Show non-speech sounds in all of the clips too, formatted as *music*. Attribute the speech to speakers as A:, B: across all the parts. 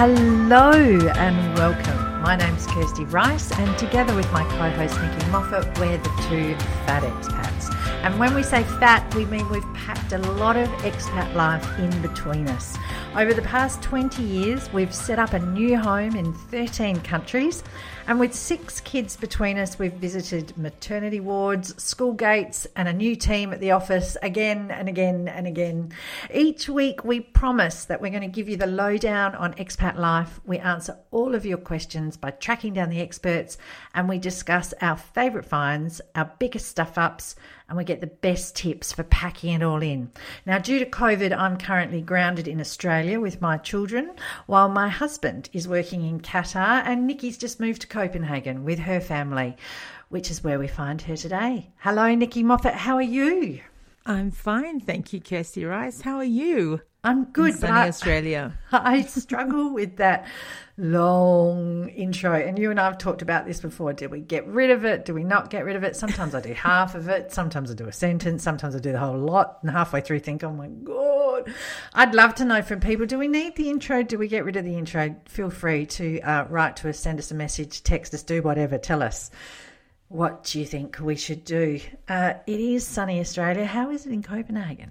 A: Hello and welcome. My name's Kirsty Rice, and together with my co host Nikki Moffat, we're the two fat expats. And when we say fat, we mean we've packed a lot of expat life in between us. Over the past 20 years, we've set up a new home in 13 countries, and with six kids between us, we've visited maternity wards, school gates, and a new team at the office again and again and again. Each week, we promise that we're going to give you the lowdown on expat life. We answer all of your questions by tracking down the experts, and we discuss our favourite finds, our biggest stuff ups, and we get the best tips for packing it all in. Now, due to COVID, I'm currently grounded in Australia with my children, while my husband is working in Qatar, and Nikki's just moved to Copenhagen with her family, which is where we find her today. Hello, Nikki Moffat. How are you?
B: I'm fine, thank you, Kirsty Rice. How are you?
A: I'm good,
B: in sunny I, Australia. *laughs*
A: I struggle with that long intro, and you and I have talked about this before. Do we get rid of it? Do we not get rid of it? Sometimes I do *laughs* half of it. Sometimes I do a sentence. Sometimes I do the whole lot, and halfway through think, "Oh my god!" I'd love to know from people: Do we need the intro? Do we get rid of the intro? Feel free to uh, write to us, send us a message, text us, do whatever. Tell us. What do you think we should do? Uh, it is sunny Australia. How is it in Copenhagen?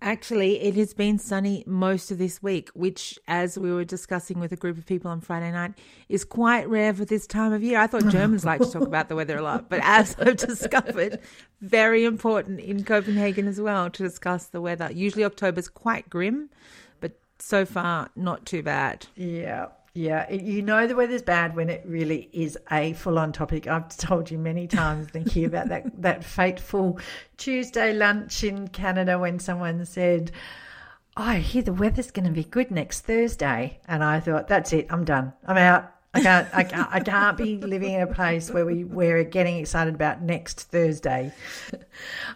B: Actually, it has been sunny most of this week, which, as we were discussing with a group of people on Friday night, is quite rare for this time of year. I thought Germans like to talk about the weather a lot, but as *laughs* I've discovered, very important in Copenhagen as well to discuss the weather. Usually, October's quite grim, but so far, not too bad.
A: Yeah. Yeah, you know the weather's bad when it really is a full-on topic. I've told you many times, thinking about that *laughs* that fateful Tuesday lunch in Canada when someone said, oh, "I hear the weather's going to be good next Thursday," and I thought, "That's it, I'm done, I'm out." I can't, I can't, I can't be living in a place where we we're getting excited about next Thursday.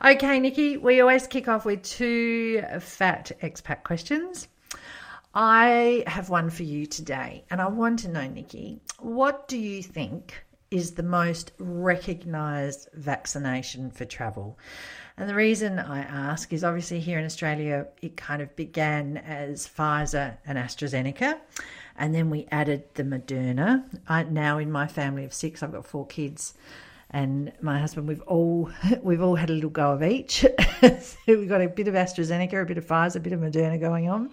A: okay, Nikki, we always kick off with two fat expat questions. I have one for you today, and I want to know, Nikki, what do you think is the most recognised vaccination for travel? And the reason I ask is obviously here in Australia, it kind of began as Pfizer and AstraZeneca, and then we added the Moderna. I, now, in my family of six, I've got four kids and my husband we've all *laughs* we've all had a little go of each *laughs* so we've got a bit of AstraZeneca a bit of Pfizer a bit of Moderna going on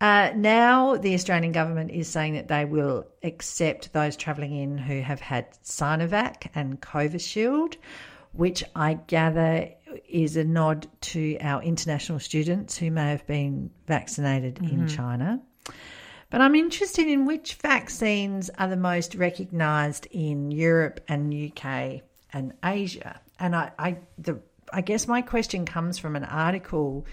A: uh, now, the Australian government is saying that they will accept those travelling in who have had Sinovac and Covishield, which I gather is a nod to our international students who may have been vaccinated mm-hmm. in China. But I'm interested in which vaccines are the most recognised in Europe and UK and Asia. And I, I, the, I guess my question comes from an article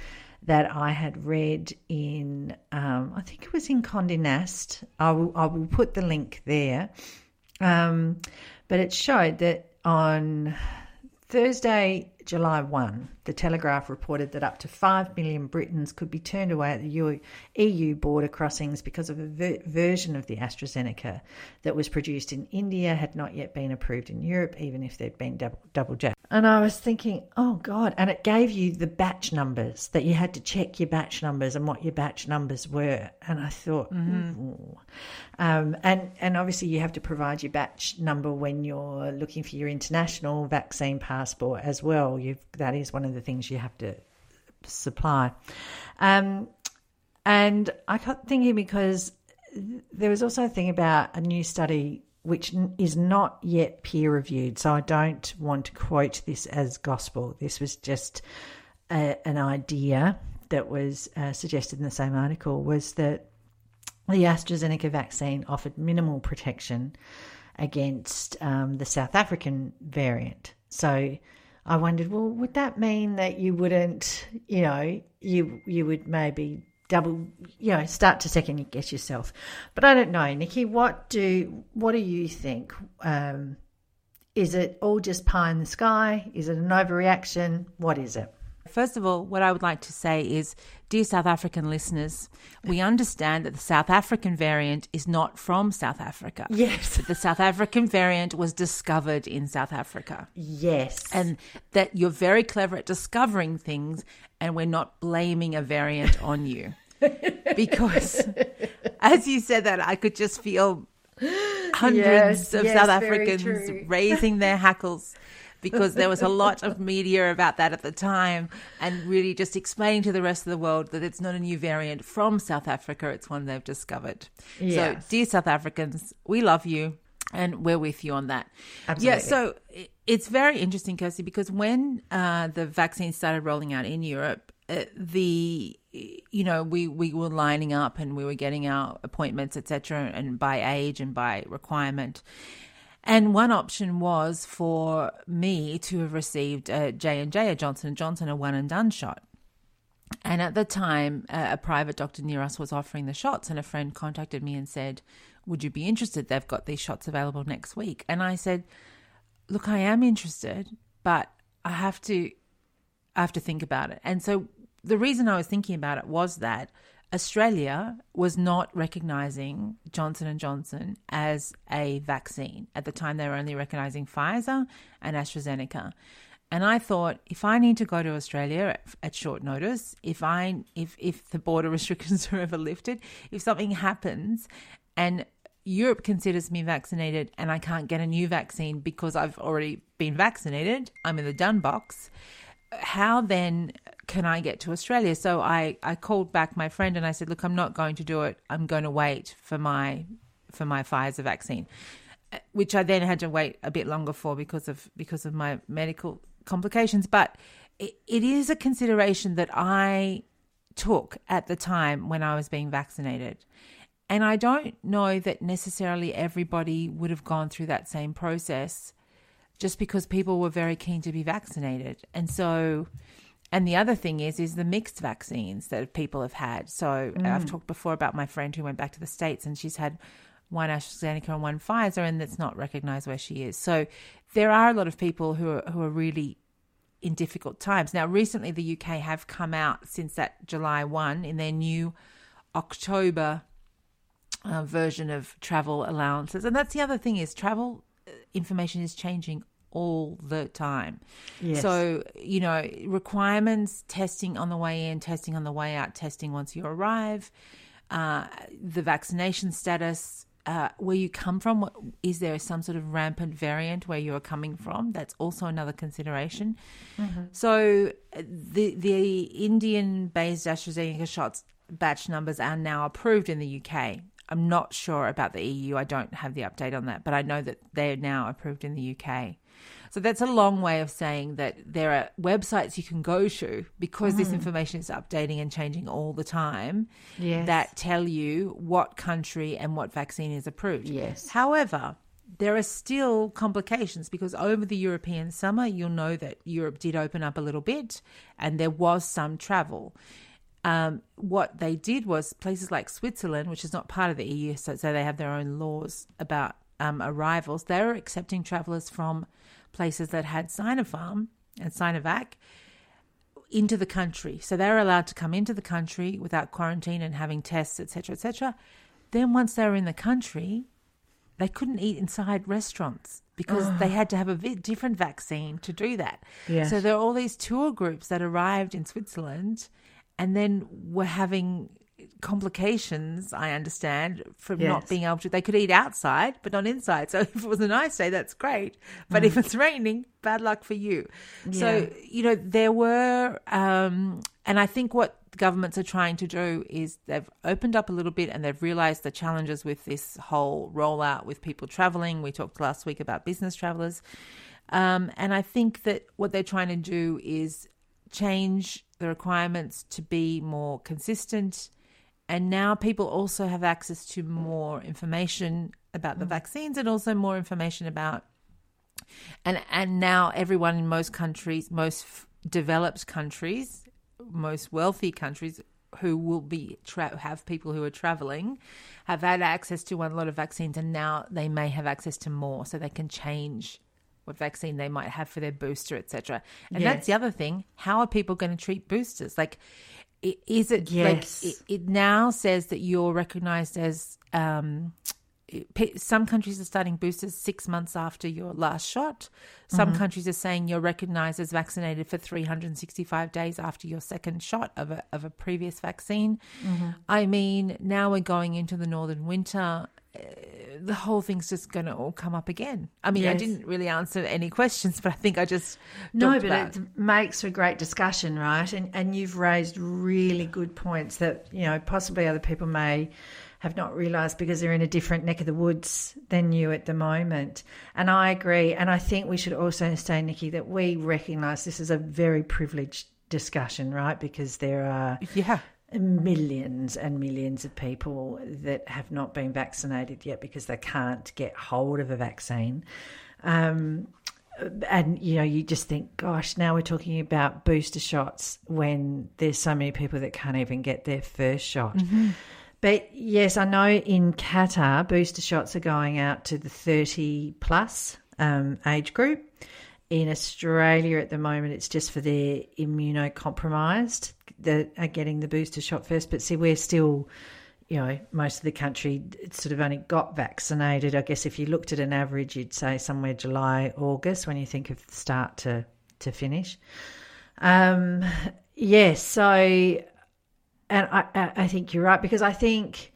A: that I had read in, um, I think it was in Condé Nast. I will, I will put the link there. Um, but it showed that on Thursday, July 1, the Telegraph reported that up to 5 million Britons could be turned away at the EU border crossings because of a ver- version of the AstraZeneca that was produced in India had not yet been approved in Europe, even if there'd been double, double jabbed. And I was thinking, oh God. And it gave you the batch numbers that you had to check your batch numbers and what your batch numbers were. And I thought, mm-hmm. um, and, and obviously you have to provide your batch number when you're looking for your international vaccine passport as well. You've, that is one of the things you have to supply. Um, and I got thinking because there was also a thing about a new study which is not yet peer reviewed. So I don't want to quote this as gospel. This was just a, an idea that was uh, suggested in the same article was that the AstraZeneca vaccine offered minimal protection against um, the South African variant. So I wondered, well, would that mean that you wouldn't, you know, you you would maybe double, you know, start to second guess yourself. But I don't know, Nikki. What do what do you think? Um, is it all just pie in the sky? Is it an overreaction? What is it?
B: First of all, what I would like to say is, dear South African listeners, we understand that the South African variant is not from South Africa.
A: Yes.
B: the South African variant was discovered in South Africa.
A: Yes.
B: And that you're very clever at discovering things and we're not blaming a variant on you. *laughs* because as you said that, I could just feel hundreds
A: Yes,
B: of
A: yes,
B: South Africans raising their hackles because there was a lot of media about that at the time and really just explaining to the rest of the world that it's not a new variant from South Africa, it's one they've discovered.
A: Yes.
B: So, dear South Africans, we love you and we're with you on that.
A: Absolutely.
B: Yeah, so it's very interesting, Kirsty, because when uh, the vaccine started rolling out in Europe, uh, the you know we we were lining up and we were getting our appointments, etc., and by age and by requirement. And one option was for me to have received a J and J, a Johnson and Johnson, a one and done shot. And at the time, a, private doctor near us was offering the shots, and a friend contacted me and said, "Would you be interested? They've got these shots available next week." And I said, "Look, I am interested, but I have to, I have to think about it." And so the reason I was thinking about it was that Australia was not recognizing Johnson and Johnson as a vaccine at the time. They were only recognizing Pfizer and AstraZeneca. And I thought, if I need to go to Australia at, short notice, if I if if the border *laughs* restrictions are ever lifted, if something happens, and Europe considers me vaccinated, and I can't get a new vaccine because I've already been vaccinated, I'm in the done box. How then can I get to Australia? So I I called back my friend and I said, look, I'm not going to do it. I'm going to wait for my for my Pfizer vaccine uh, which I then had to wait a bit longer for because of because of my medical complications. But it, it is a consideration that I took at the time when I was being vaccinated. And I don't know that necessarily everybody would have gone through that same process just because people were very keen to be vaccinated. And so and the other thing is is the mixed vaccines that people have had. So I've talked before about my friend who went back to the states and she's had one AstraZeneca and one Pfizer, and it's not recognized where she is. So there are a lot of people who are who are really in difficult times. Now, recently the UK have come out since that July one in their new October uh, version of travel allowances, and that's the other thing is travel uh, information is changing all the time.
A: Yes.
B: So, you know, requirements, testing on the way in, testing on the way out, testing once you arrive, uh, the vaccination status, uh, where you come from. What, is there some sort of rampant variant where you're coming from? That's also another consideration. So, uh, the the Indian based AstraZeneca shots batch numbers are now approved in the UK. I'm not sure about the EU. I don't have the update on that, but I know that they're now approved in the UK. So that's a long way of saying that there are websites you can go to because this information is updating and changing all the time
A: Yes.
B: that tell you what country and what vaccine is approved.
A: Yes.
B: However, there are still complications because over the European summer, you'll know that Europe did open up a little bit and there was some travel. Um, what they did was places like Switzerland, which is not part of the EU, so, so they have their own laws about um, arrivals, they were accepting travelers from places that had Sinopharm and Sinovac into the country. So they were allowed to come into the country without quarantine and having tests, etc., etc. Then once they were in the country, they couldn't eat inside restaurants because they had to have a bit different vaccine to do that.
A: Yes.
B: So there are all these tour groups that arrived in Switzerland and then were having complications, I understand, from not being able to. They could eat outside, but not inside. *laughs* So if it was a nice day, that's great. But if it's raining, bad luck for you. So, you know, there were, um, and I think what governments are trying to do is they've opened up a little bit and they've realized the challenges with this whole rollout with people traveling. We talked last week about business travelers. Um, and I think that what they're trying to do is change the requirements to be more consistent. And now people also have access to more information about the mm. vaccines and also more information about and and now everyone in most countries, most f- developed countries, most wealthy countries who will be tra- have people who are traveling have had access to one lot of vaccines and now they may have access to more. So they can change what vaccine they might have for their booster etc and
A: Yes.
B: that's the other thing. How are people going to treat boosters? Like is it
A: Yes.
B: like it, it now says that you're recognized as um some countries are starting boosters six months after your last shot. Some
A: Mm-hmm.
B: countries are saying you're recognized as vaccinated for 365 days after your second shot of a, of a previous vaccine.
A: Mm-hmm.
B: I mean, now we're going into the northern winter. The whole thing's just going to all come up again. I mean, I didn't really answer any questions, *laughs* but I think I just
A: No, but
B: about-
A: it makes for great discussion, right? And and you've raised really good points that you know possibly other people may have not realised because they're in a different neck of the woods than you at the moment. And I agree. And I think we should also say, Nikki, that we recognise this is a very privileged discussion, right? Because there are
B: yeah.
A: Millions and millions of people that have not been vaccinated yet because they can't get hold of a vaccine. Um, and you know, you just think, gosh, now we're talking about booster shots when there's so many people that can't even get their first shot. But yes, I know in Qatar, booster shots are going out to the 30 plus um, age group. In Australia at the moment, it's just for the immunocompromised that are getting the booster shot first. But see, we're still, you know, most of the country sort of only got vaccinated. I guess if you looked at an average, you'd say somewhere July, August when you think of start to, to finish. Um, yes, so, and I, I I think you're right because I think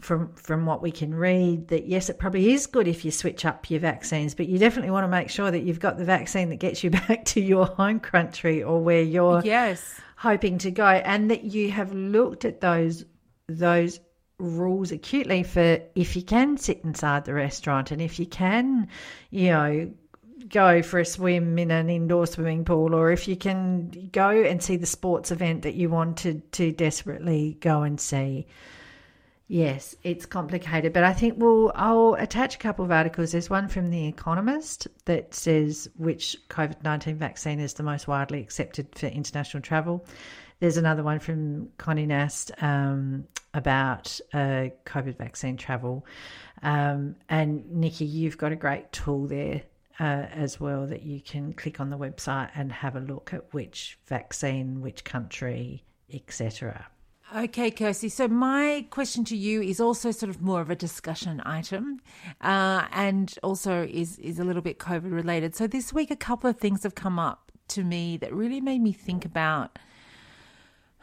A: from from what we can read that yes it probably is good if you switch up your vaccines but you definitely want to make sure that you've got the vaccine that gets you *laughs* back to your home country or where you're
B: Yes.
A: Hoping to go and that you have looked at those those rules acutely for if you can sit inside the restaurant and if you can you know go for a swim in an indoor swimming pool or if you can go and see the sports event that you wanted to desperately go and see Yes, it's complicated, but I think we'll I'll attach a couple of articles. There's one from The Economist that says which COVID nineteen vaccine is the most widely accepted for international travel. There's another one from Condé Nast um, about uh, COVID vaccine travel, um, and Nikki, you've got a great tool there uh, as well that you can click on the website and have a look at which vaccine, which country, etc.
B: Okay, Kirsty. So my question to you is also sort of more of a discussion item, uh, and also is is a little bit COVID related. So this week, a couple of things have come up to me that really made me think about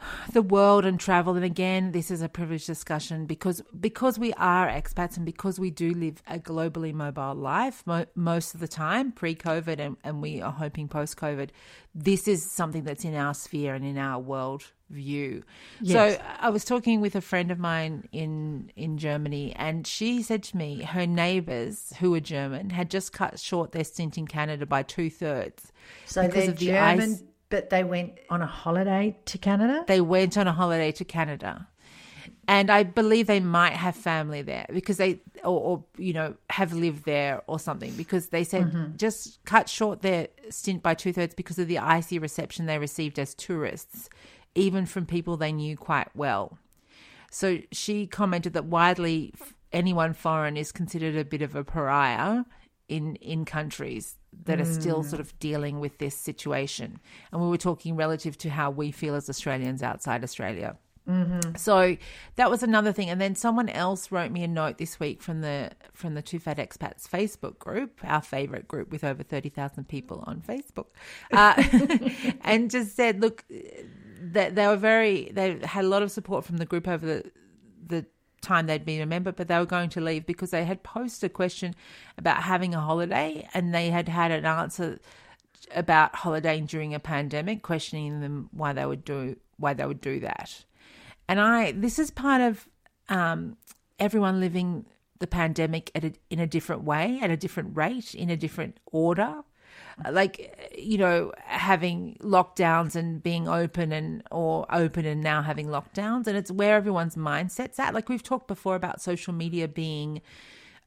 B: *sighs* the world and travel. And again, this is a privileged discussion because because we are expats and because we do live a globally mobile life mo- most of the time, pre-COVID, and, and we are hoping post-COVID. This is something that's in our sphere and in our world view.
A: Yes.
B: So I was talking with a friend of mine in in Germany, and she said to me her neighbours who were German had just cut short their stint in Canada by two thirds.
A: So
B: Because of the
A: German,
B: ice-
A: but they went on a holiday to Canada.
B: They went on a holiday to Canada. And I believe they might have family there because they, or, or you know, have lived there or something. Because they said mm-hmm. just cut short their stint by two thirds because of the icy reception they received as tourists, even from people they knew quite well. So she commented that widely anyone foreign is considered a bit of a pariah in in countries that are still sort of dealing with this situation. And we were talking relative to how we feel as Australians outside Australia. So that was another thing. And then someone else wrote me a note this week from the from the Two Fat Expats Facebook group, our favorite group with over thirty thousand people on Facebook, uh, *laughs* and just said, look, that they were very they had a lot of support from the group over the the time they'd been a member, but they were going to leave because they had posted a question about having a holiday and they had had an answer about holidaying during a pandemic, questioning them why they would do why they would do that. And I this is part of um, everyone living the pandemic a, in a different way, at a different rate, in a different order. Like you know, having lockdowns and being open and or open and now having lockdowns, and it's where everyone's mindset's at. Like we've talked before about social media being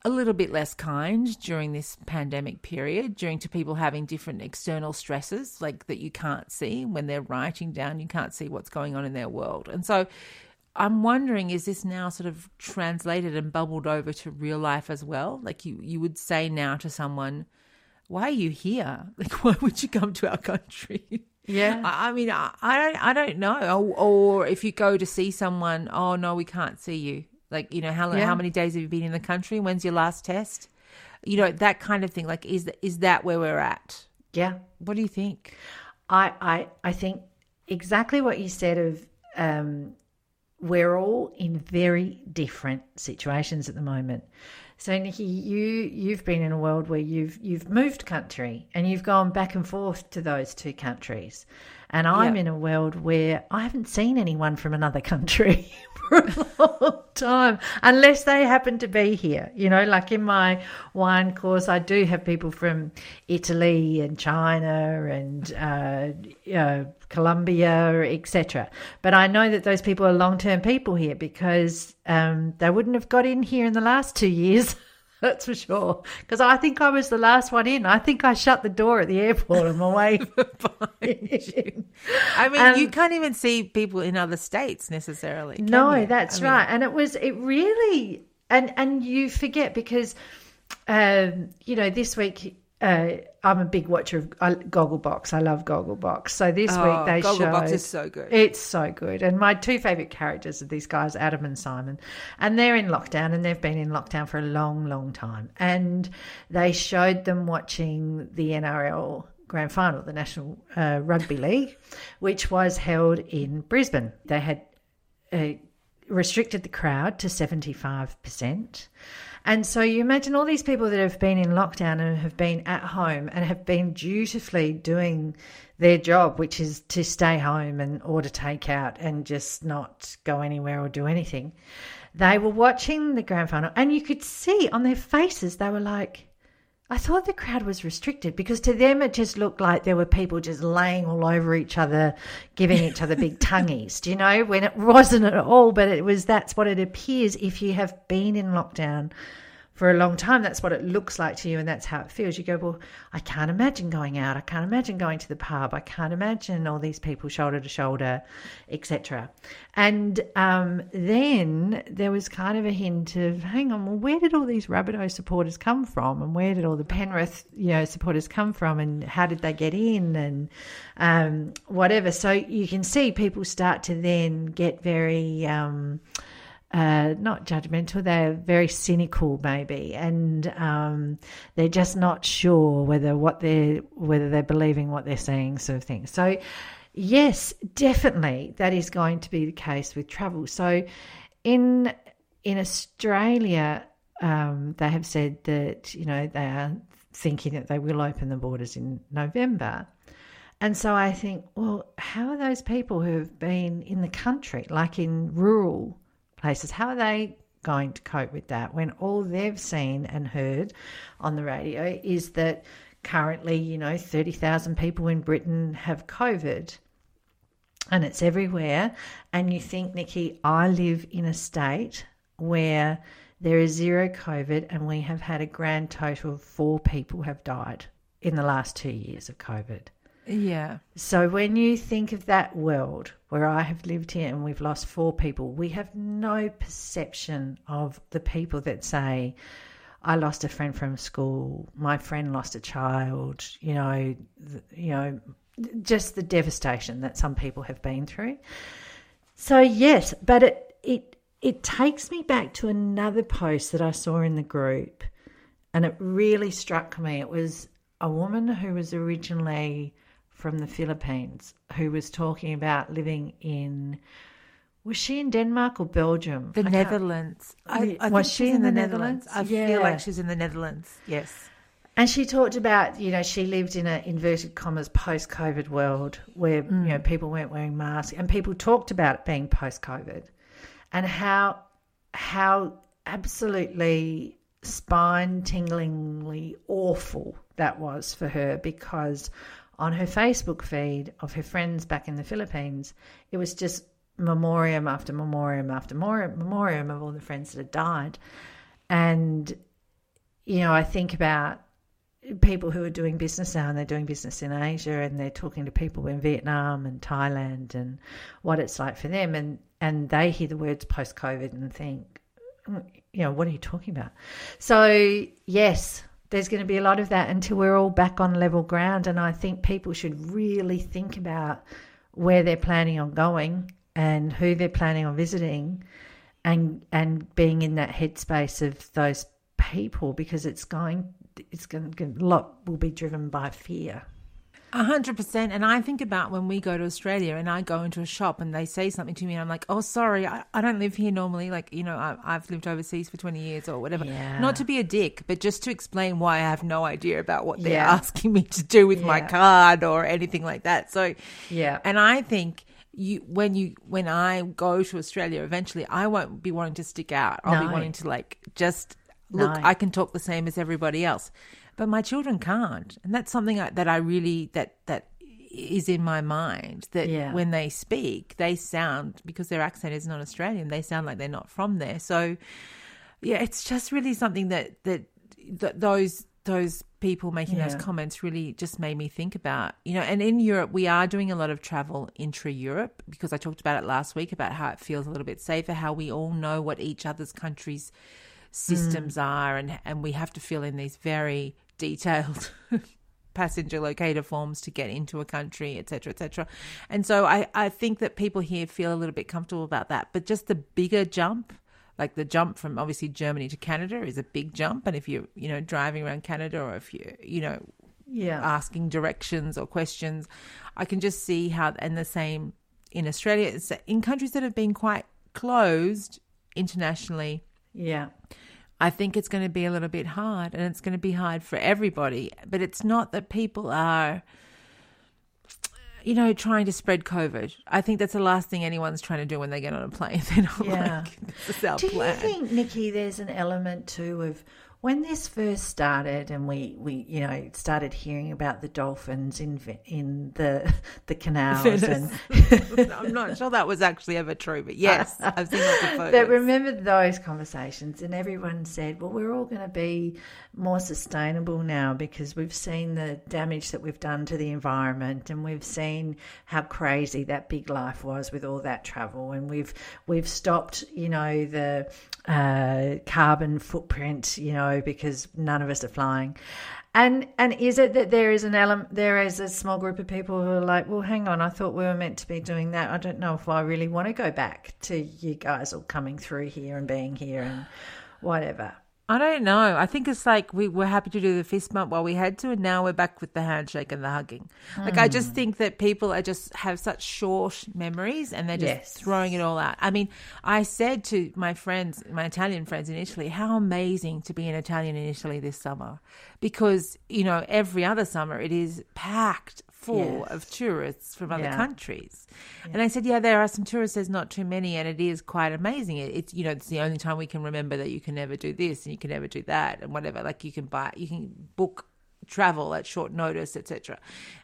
B: a little bit less kind during this pandemic period, during to people having different external stresses like that you can't see when they're writing down, you can't see what's going on in their world. And so I'm wondering, is this now sort of translated and bubbled over to real life as well? Like you, you would say now to someone, why are you here? *laughs* Like, why would you come to our country? *laughs*
A: Yeah.
B: I I mean, I I don't, I don't know. Or, or if you go to see someone, oh no, we can't see you. Like, you know, how
A: Yeah.
B: how many days have you been in the country? When's your last test? You know, that kind of thing. Like, is is that where we're at?
A: Yeah.
B: What do you think?
A: I, I, I think exactly what you said of um, we're all in very different situations at the moment. So Nikki, you you've been in a world where you've you've moved country and you've gone back and forth to those two countries, and I'm
B: Yeah.
A: in a world where I haven't seen anyone from another country *laughs* for a long time, unless they happen to be here. You know, like in my wine course, I do have people from Italy and China and uh, uh, Colombia, etc. But I know that those people are long term people here because um, they wouldn't have got in here in the last two years. *laughs* That's for sure. Because I think I was the last one in. I think I shut the door at the airport on my way. *laughs*
B: I mean,
A: Um,
B: you can't even see people in other states necessarily.
A: No,
B: you?
A: that's
B: I mean,
A: right. And it was it really and and you forget because um, you know this week uh, I'm a big watcher of uh, Gogglebox. I love Gogglebox. So this
B: Oh,
A: week they
B: Gogglebox
A: showed
B: is so good.
A: It's so good. And my two favorite characters are these guys, Adam and Simon. And they're in lockdown and they've been in lockdown for a long, long time. And they showed them watching the NRL grand final, the National uh, Rugby League, which was held in Brisbane. They had uh, restricted the crowd to 75%. And so you imagine all these people that have been in lockdown and have been at home and have been dutifully doing their job, which is to stay home and order takeout and just not go anywhere or do anything. They were watching the grand final and you could see on their faces, they were like, I thought the crowd was restricted because to them it just looked like there were people just laying all over each other, giving each other big *laughs* tongues. Do you know when it wasn't at all? But it was that's what it appears if you have been in lockdown for a long time. That's what it looks like to you, and that's how it feels. You go, well, I can't imagine going out. I can't imagine going to the pub. I can't imagine all these people shoulder to shoulder, etc. And um, then there was kind of a hint of, hang on, well, where did all these Rabbitoh supporters come from, and where did all the Penrith, you know, supporters come from, and how did they get in, and um, whatever. So you can see people start to then get very. Um, uh, not judgmental, they're very cynical maybe, and um, they're just not sure whether what they're whether they're believing what they're saying, sort of thing. So, yes, definitely that is going to be the case with travel. So, in in Australia, um, they have said that you know they are thinking that they will open the borders in November. And so I think, well, how are those people who have been in the country, like in rural places, how are they going to cope with that when all they've seen and heard on the radio is that currently, you know, 30,000 people in Britain have COVID and it's everywhere. And you think, Nikki, I live in a state where there is zero COVID and we have had a grand total of four people have died in the last two years of COVID.
B: Yeah.
A: So when you think of that world where I have lived here and we've lost four people, we have no perception of the people that say, I lost a friend from school, my friend lost a child, you know, you know, just the devastation that some people have been through. So yes, but it it it takes me back to another post that I saw in the group and it really struck me. It was a woman who was originally from the Philippines who was talking about living in was she in Denmark or Belgium?
B: The
A: I
B: Netherlands. I, I
A: Was she
B: she's
A: in the Netherlands?
B: I
A: Yeah.
B: feel like she's in the Netherlands. Yes.
A: And she talked about, you know, she lived in a inverted commas post COVID world where, you mm. know, people weren't wearing masks and people talked about it being post COVID and how how absolutely spine tinglingly awful that was for her because on her Facebook feed of her friends back in the Philippines, it was just memoriam after memoriam after memoriam, of all the friends that had died. And, you know, I think about people who are doing business now and they're doing business in Asia and they're talking to people in Vietnam and Thailand and what it's like for them and and they hear the words post COVID and think "Mm, you know what are you talking about so yes there's going to be a lot of that until we're all back on level ground and I think people should really think about where they're planning on going and who they're planning on visiting and and being in that headspace of those people because it's going it's going to a lot will be driven by fear.
B: A hundred percent. And I think about when we go to Australia and I go into a shop and they say something to me and I'm like, oh, sorry, I, I don't live here normally. Like, you know, I, have lived overseas for 20 years or whatever.
A: Yeah.
B: Not to be a dick, but just to explain why I have no idea about what they're
A: Yeah.
B: asking me to do with my card or anything like that. So,
A: Yeah.
B: And I think you, when you, when I go to Australia eventually, I won't be wanting to stick out. I'll be wanting to like just look,
A: No.
B: I can talk the same as everybody else, but my children can't, and that's something I, that I really that that is in my mind that
A: Yeah.
B: when they speak, they sound because their accent is not Australian, they sound like they're not from there. So, yeah, it's just really something that that, that those those people making those comments really just made me think about you know and in europe we are doing a lot of travel intra europe because i talked about it last week about how it feels a little bit safer how we all know what each other's countries systems mm. are and and we have to fill in these very *laughs* detailed passenger locator forms to get into a country etc etc and so I, I think that people here feel a little bit comfortable about that but just the bigger jump like the jump from obviously germany to canada is a big jump and if you're you know driving around canada or if you you know
A: Yeah.
B: asking directions or questions i can just see how and the same in australia it's in countries that have been quite closed internationally
A: Yeah.
B: I think it's going to be a little bit hard and it's going to be hard for everybody. But it's not that people are, you know, trying to spread COVID. I think that's the last thing anyone's trying to do when they get on a plane. *laughs* They're not
A: Yeah.
B: like, this is our
A: Do
B: plan.
A: you think, Nikki, there's an element too of when this first started and we, we you know started hearing about the dolphins in in the *laughs* the canals and *laughs*
B: I'm not sure that was actually ever true, but yes, *laughs* I've seen lots of photos.
A: But remember those conversations, and everyone said, "Well, we're all going to be more sustainable now because we've seen the damage that we've done to the environment, and we've seen how crazy that big life was with all that travel, and we've we've stopped, you know, the uh, carbon footprint, you know, because none of us are flying." And and is it that there is an element there is a small group of people who are like, well, hang on, I thought we were meant to be doing that. I don't know if I really want to go back to you guys all coming through here and being here and whatever.
B: I don't know. I think it's like we were happy to do the fist bump while we had to, and now we're back with the handshake and the hugging. Like I just mm. think that people are just have such short memories, and they're just
A: Yes.
B: throwing it all out. I mean, I said to my friends, my Italian friends in Italy, how amazing to be an Italian in Italy this summer, because you know every other summer it is packed full
A: Yes.
B: of tourists from other
A: Yeah.
B: countries. And I said, yeah, there are some tourists. There's not too many, and it is quite amazing. It, it's you know, it's the only time we can remember that you can never do this and you can never do that and whatever. Like you can buy, you can book travel at short notice, etc.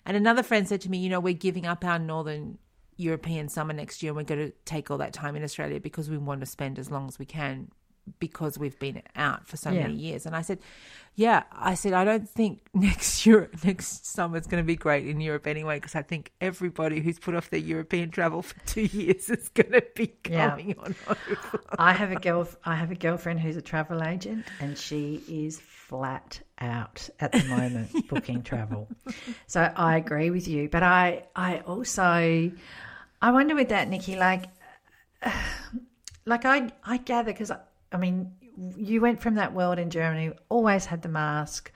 B: And another friend said to me, you know, we're giving up our northern European summer next year, and we're going to take all that time in Australia because we want to spend as long as we can because we've been out for so
A: Yeah.
B: many years. And I said, yeah, I said, I don't think *laughs* next year, next summer is going to be great in Europe anyway, because I think everybody who's put off their European travel *laughs* for two years is going to be *laughs*
A: Yeah.
B: coming on over.
A: I have a girl. I have a girlfriend who's a travel agent, and she is flat out at the moment booking travel. So I agree with you, but I I also I wonder with that, Nikki, like *sighs* like I I gather because I, mean you went from that world in Germany, always had the mask.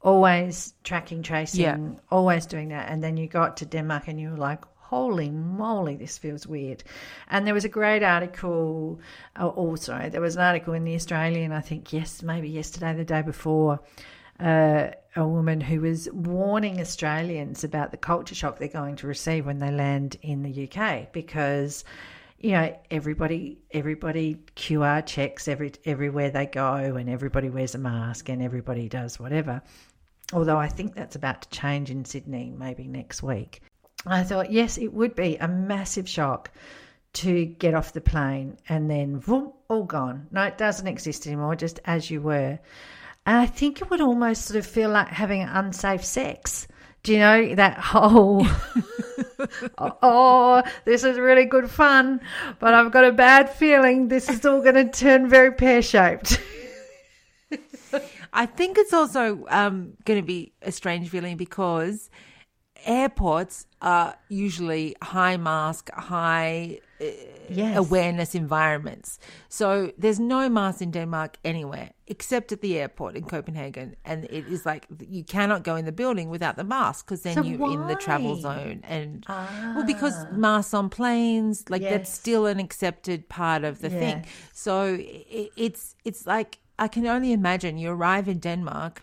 A: Always tracking, tracing,
B: Yeah.
A: always doing that. And then you got to Denmark and you were like, holy moly, this feels weird. And there was a great article, oh, oh sorry, there was an article in the Australian, I think, yes, maybe yesterday, the day before, uh, a woman who was warning Australians about the culture shock they're going to receive when they land in the UK because you know everybody everybody QR checks every everywhere they go and everybody wears a mask and everybody does whatever although I think that's about to change in Sydney maybe next week. I thought, yes, it would be a massive shock to get off the plane and then vroom, all gone. No, it doesn't exist anymore, just as you were. And I think it would almost sort of feel like having unsafe sex. Do you know that *laughs* whole, oh, this is really good fun, but I've got a bad feeling this is all going to turn very pear shaped. *laughs*
B: I think it's also um, going to be a strange feeling because airports are usually high mask, high uh,
A: Yes.
B: awareness environments. So there's no mask in Denmark anywhere except at the airport in Copenhagen, and it is like you cannot go in the building without the mask because then
A: So
B: you're in the travel zone. And well, because masks on planes, like that's still an accepted part of the thing. So it, it's it's like I can only imagine you arrive in Denmark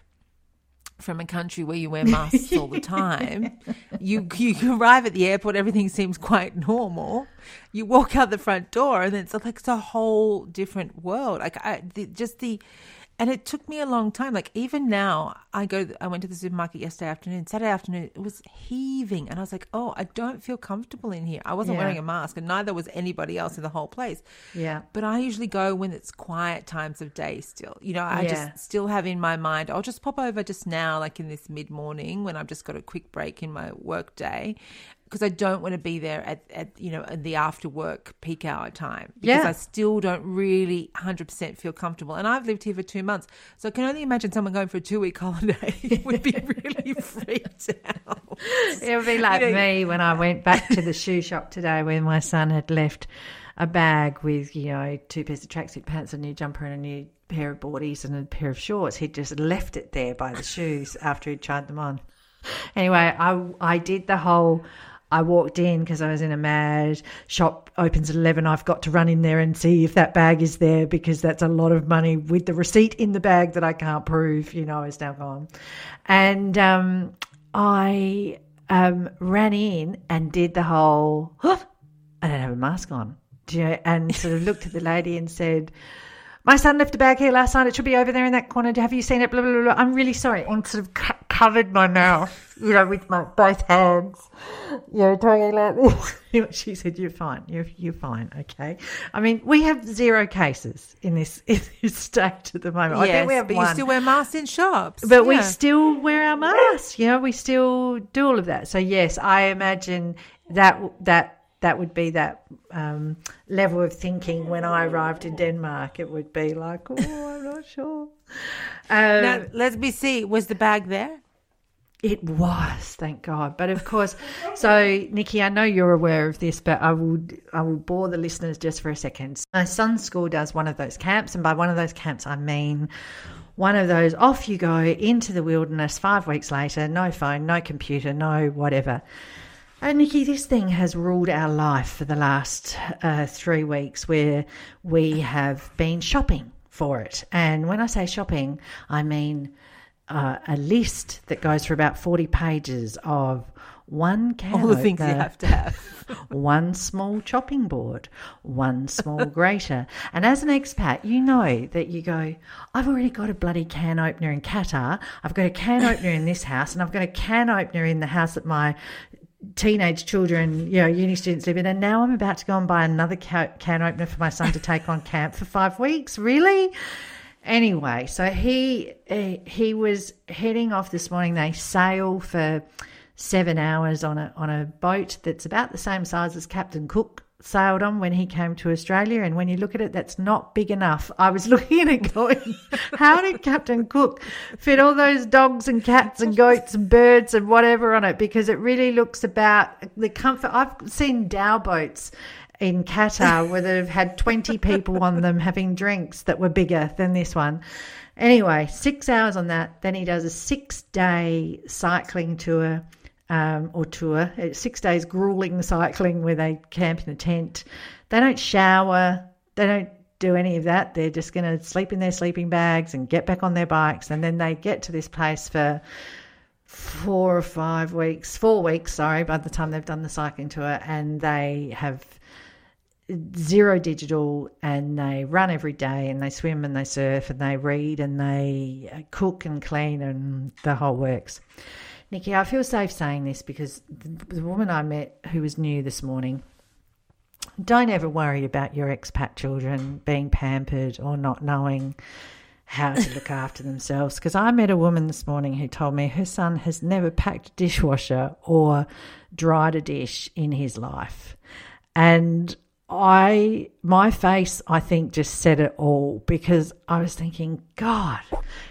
B: from a country where you wear masks all the time. You you arrive at the airport, everything seems quite normal. You walk out the front door, and it's like it's a whole different world. Like I, the, just the, and it took me a long time. Like even now, I go. I went to the supermarket yesterday afternoon. Saturday afternoon, it was heaving, and I was like, "Oh, I don't feel comfortable in here." I wasn't
A: Yeah.
B: wearing a mask, and neither was anybody else in the whole place.
A: Yeah.
B: But I usually go when it's quiet times of day still. You know, I
A: Yeah.
B: just still have in my mind, I'll just pop over just now, like in this mid morning when I've just got a quick break in my work day. Because I don't want to be there at, at you know at the after work peak hour time because
A: Yeah.
B: I still don't really hundred percent feel comfortable and I've lived here for two months so I can only imagine someone going for a two week *laughs* holiday would be really *laughs* freaked out.
A: It would be like
B: You know-
A: me when I went back to the shoe shop today when my son had left a bag with, you know, two pairs of tracksuit pants, a new jumper, and a new pair of boardies and a pair of shorts. He'd just left it there by the shoes after he'd tried them on. Anyway, I, I did the whole. I walked in because I was in a mad shop opens at 11. I've got to run in there and see if that bag is there because that's a lot of money with the receipt in the bag that I can't prove, you know, is now gone. And um, I um, ran in and did the whole, I don't have a mask on. You know, and sort of looked at the lady and said, my son left a bag here last night. It should be over there in that corner. Have you seen it? Blah, blah, blah. I'm really sorry. And sort of co- covered my mouth, you know, with my both hands, you know, talking like this. *laughs* She said, you're fine. You're, you're fine. Okay. I mean, we have zero cases in this, *laughs* in this state at the moment. I
B: yes,
A: think we have
B: but
A: one.
B: you still wear masks in shops.
A: But we still wear our masks. You know, we still do all of that. So yes, I imagine that that that would be that um, level of thinking when I arrived in Denmark. It would be like, oh, I'm not sure. Um,
B: Now, let's be see. Was the bag there?
A: It was, thank God. But of course, *laughs* so Nikki, I know you're aware of this, but I would I will bore the listeners just for a second. My son's school does one of those camps, and by one of those camps, I mean one of those off you go into the wilderness five weeks later, no phone, no computer, no whatever. And Nikki, this thing has ruled our life for the last uh, three weeks where we have been shopping for it. And when I say shopping, I mean uh, a list that goes for about 40 pages of one can
B: All the things you have to have. *laughs*
A: one small chopping board, one small *laughs* grater. And as an expat, you know that you go, I've already got a bloody can opener in Qatar, I've got a can opener in this house, and I've got a can opener in the house that my teenage children, you know, uni students live in, and now I'm about to go and buy another ca- can opener for my son to take on camp for five weeks. Really? Anyway, so he he was heading off this morning. They sail for seven hours on a on a boat that's about the same size as Captain Cook sailed on when he came to Australia. And when you look at it, that's not big enough. I was *laughs* looking at it going, how did Captain Cook fit all those dogs and cats and goats and birds and whatever on it? Because it really looks about the comfort. I've seen Dhow boats in Qatar where they've had 20 *laughs* people on them having drinks that were bigger than this one. Anyway, six hours on that. Then he does a six day cycling tour um, or tour. It's six days grueling cycling where they camp in a tent. They don't shower. They don't do any of that. They're just going to sleep in their sleeping bags and get back on their bikes. And then they get to this place for four or five weeks, four weeks, sorry, by the time they've done the cycling tour. And they have zero digital and they run every day and they swim and they surf and they read and they uh, cook and clean and the whole works. Nikki, I feel safe saying this because the, the woman I met who was new this morning, don't ever worry about your expat children being pampered or not knowing how to look *laughs* after themselves. Because I met a woman this morning who told me her son has never packed a dishwasher or dried a dish in his life. And I, my face, I think, just said it all because I was thinking, God,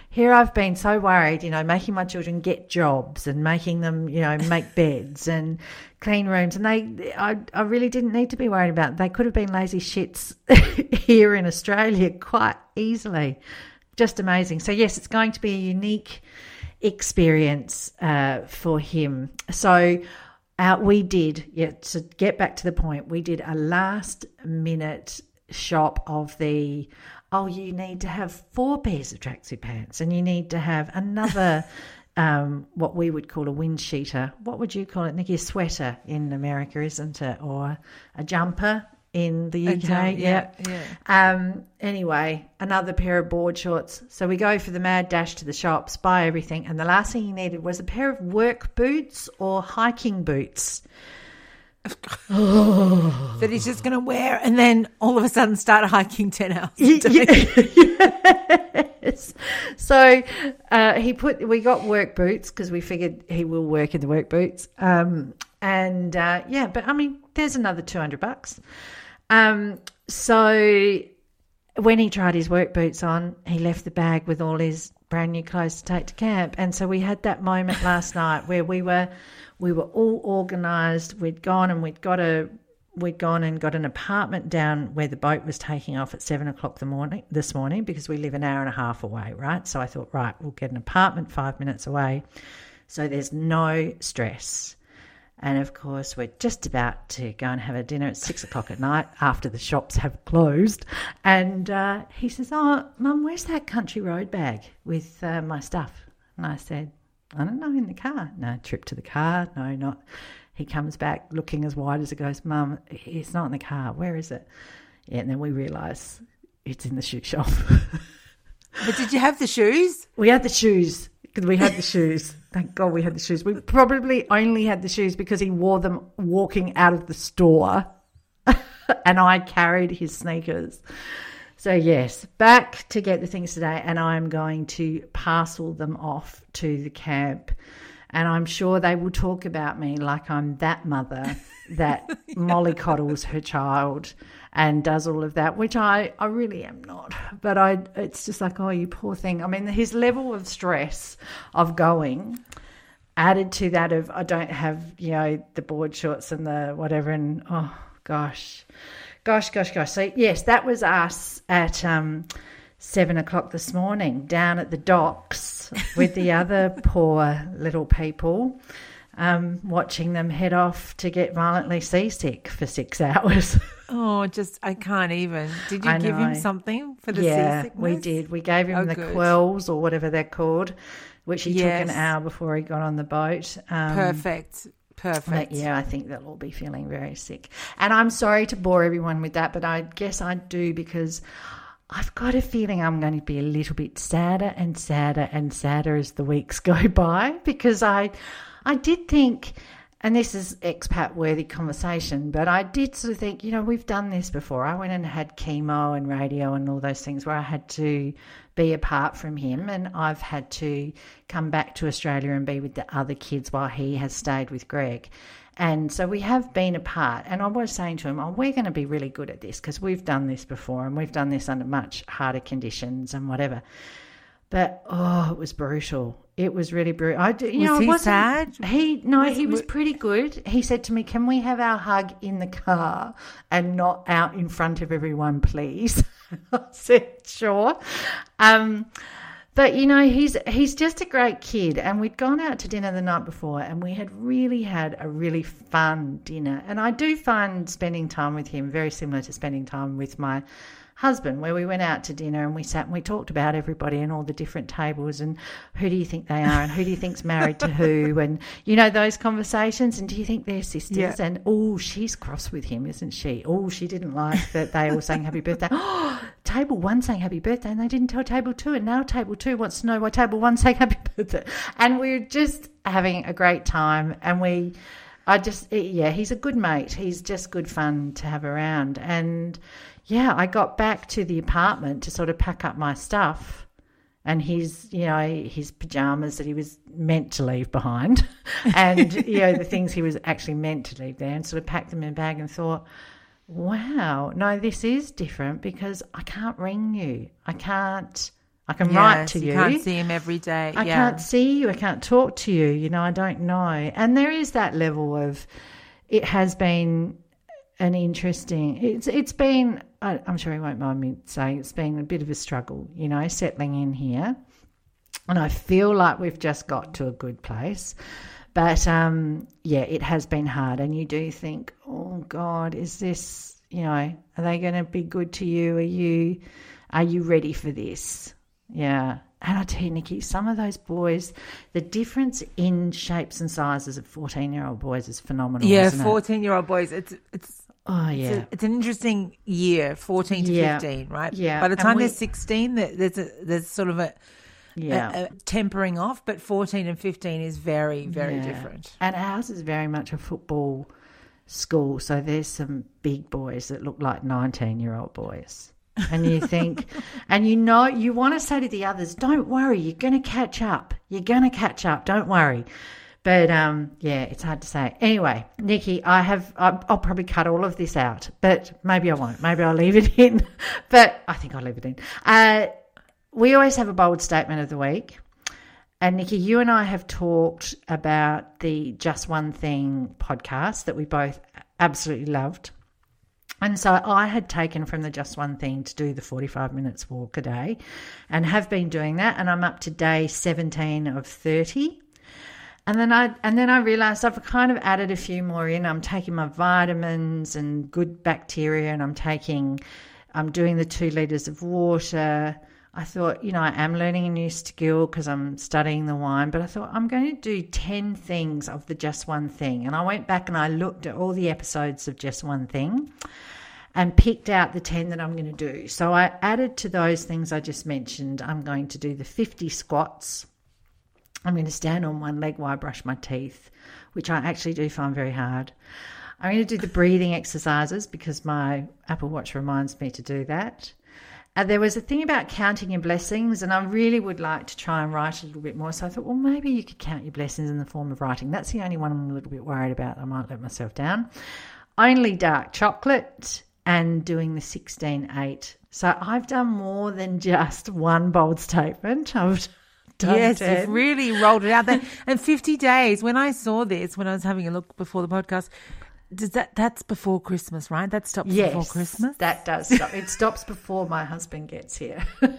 A: here I've been so worried, you know, making my children get jobs and making them, you know, make *laughs* beds and clean rooms. And they, I, I really didn't need to be worried about. It. They could have been lazy shits *laughs* here in Australia quite easily. Just amazing. So, yes, it's going to be a unique experience uh, for him. So, uh, we did, yeah, to get back to the point, we did a last minute shop of the oh, you need to have four pairs of tracksuit pants and you need to have another, *laughs* um, what we would call a wind cheater. What would you call it, Nikki? A sweater in America, isn't it? Or a jumper in the UK.
B: Yeah,
A: yeah. Um, anyway, another pair of board shorts. So we go for the mad dash to the shops, buy everything, and the last thing he needed was a pair of work boots or hiking boots. *laughs*
B: that he's just going to wear and then all of a sudden start hiking 10 hours *laughs*
A: yes. so uh, he put we got work boots because we figured he will work in the work boots um, and uh, yeah but i mean there's another 200 bucks um, so when he tried his work boots on he left the bag with all his brand new clothes to take to camp and so we had that moment last *laughs* night where we were we were all organised. We'd gone and we'd got a we'd gone and got an apartment down where the boat was taking off at seven o'clock the morning this morning because we live an hour and a half away, right? So I thought, right, we'll get an apartment five minutes away, so there's no stress. And of course, we're just about to go and have a dinner at six o'clock at night after the shops have closed. And uh, he says, "Oh, Mum, where's that country road bag with uh, my stuff?" And I said, I don't know, in the car. No, trip to the car. No, not. He comes back looking as wide as it goes, Mum, it's not in the car. Where is it? Yeah, and then we realise it's in the shoe shop. *laughs*
B: but did you have the shoes?
A: We had the shoes. Because we had the shoes. Thank God we had the shoes. We probably only had the shoes because he wore them walking out of the store *laughs* and I carried his sneakers. So, yes, back to get the things today, and I'm going to parcel them off to the camp. And I'm sure they will talk about me like I'm that mother that *laughs* mollycoddles her child and does all of that, which I, I really am not. But I, it's just like, oh, you poor thing. I mean, his level of stress of going added to that of I don't have, you know, the board shorts and the whatever. And oh, gosh. Gosh, gosh, gosh. So, yes, that was us at um, seven o'clock this morning down at the docks with the *laughs* other poor little people, um, watching them head off to get violently seasick for six *laughs* hours.
B: Oh, just I can't even. Did you give him something for the
A: yeah,
B: seasickness?
A: we did. We gave him
B: Oh,
A: the
B: good.
A: Kwells or whatever they're called, which he
B: Yes.
A: took an hour before he got on the boat. Um,
B: Perfect. Perfect.
A: yeah, I think they'll all be feeling very sick. And I'm sorry to bore everyone with that, but I guess I do because I've got a feeling I'm going to be a little bit sadder and sadder and sadder as the weeks *laughs* go by because I I did think and this is expat worthy conversation, but I did sort of think, you know, we've done this before. I went and had chemo and radio and all those things where I had to be apart from him, and I've had to come back to Australia and be with the other kids while he has stayed with Greg. And so we have been apart. And I was saying to him, oh, we're going to be really good at this because we've done this before and we've done this under much harder conditions and whatever. But oh, it was brutal. It was really brutal. I, d- you
B: Was
A: know,
B: he
A: wasn't-
B: sad?
A: He no,
B: Was-
A: he was pretty good. He said to me, "Can we have our hug in the car and not out in front of everyone, please?" *laughs* I said, "Sure." Um, but you know, he's he's just a great kid, and we'd gone out to dinner the night before, and we had really had a really fun dinner. And I do find spending time with him very similar to spending time with my husband, where we went out to dinner and we sat and we talked about everybody and all the different tables and who do you think they are and who do you think's married to who *laughs* and you know those conversations and do you think they're sisters
B: Yeah.
A: and oh she's cross with him isn't she oh she didn't like that they all sang happy birthday oh *laughs* *gasps* table one saying happy birthday and they didn't tell table two and now table two wants to know why table one saying happy *laughs* birthday and we we're just having a great time and we I just, yeah, he's a good mate. He's just good fun to have around. And yeah, I got back to the apartment to sort of pack up my stuff and his, you know, his pajamas that he was meant to leave behind *laughs* and, you know, the things he was actually meant to leave there and sort of packed them in a bag and thought, wow, no, this is different because I can't ring you. I can't I can write to you.
B: You can't see him every day.
A: I
B: yeah.
A: can't see you. I can't talk to you. You know, I don't know. And there is that level of. It has been an interesting. It's it's been. I, I'm sure he won't mind me saying it's been a bit of a struggle. You know, settling in here, and I feel like we've just got to a good place. But um, yeah, it has been hard, and you do think, oh God, is this? You know, are they going to be good to you? Are you? Are you ready for this? Yeah. And I tell you, Nikki, some of those boys, the difference in shapes and sizes of 14 year old boys is phenomenal.
B: Yeah, fourteen-year-old boys. It's it's
A: Oh,
B: it's,
A: yeah.
B: a- it's an interesting year, fourteen to
A: Yeah.
B: fifteen, right?
A: Yeah,
B: By the time
A: we-
B: they're sixteen, there- there's a, there's sort of a,
A: yeah.
B: a, a tempering off, but fourteen and fifteen is very very
A: Yeah.
B: different.
A: And ours is very much a football school. So there's some big boys that look like 19 year old boys. And you think, *laughs* and you know, you want to say to the others, don't worry, you're going to catch up. You're going to catch up. Don't worry. But um, yeah, it's hard to say. Anyway, Nikki, I have, I'll, probably cut all of this out, but maybe I won't. Maybe I'll leave it *laughs* in. But I think I'll leave it in. Uh, we always have a bold statement of the week. And Nikki, you and I have talked about the Just One Thing podcast that we both absolutely loved. And so I had taken from the Just One Thing to do the 45 minutes walk a day and have been doing that. And I'm up to day 17 of 30. And then I and then I realized I've kind of added a few more in. I'm taking my vitamins and good bacteria and I'm taking I'm doing the 2 liters of water. I thought, you know, I am learning a new skill because I'm studying the wine, but I thought I'm going to do 10 things of the just one thing. And I went back and I looked at all the episodes of just one thing and picked out the 10 that I'm going to do. So I added to those things I just mentioned, I'm going to do the 50 squats. I'm going to stand on one leg while I brush my teeth, which I actually do find very hard. I'm going to do the breathing exercises because my Apple Watch reminds me to do that. And there was a thing about counting your blessings, and I really would like to try and write a little bit more. So I thought, well, maybe you could count your blessings in the form of writing. That's the only one I'm a little bit worried about. I might let myself down. Only dark chocolate and doing the 16 8. So I've done more than just *laughs* one bold statement. I've done
B: Yes,
A: 10.
B: you've really rolled it out there. and 50 days, when I saw this, when I was having a look before the podcast, does that that's before Christmas, right? That stops
A: Yes,
B: before Christmas.
A: That does stop. it stops before my husband gets here. *laughs*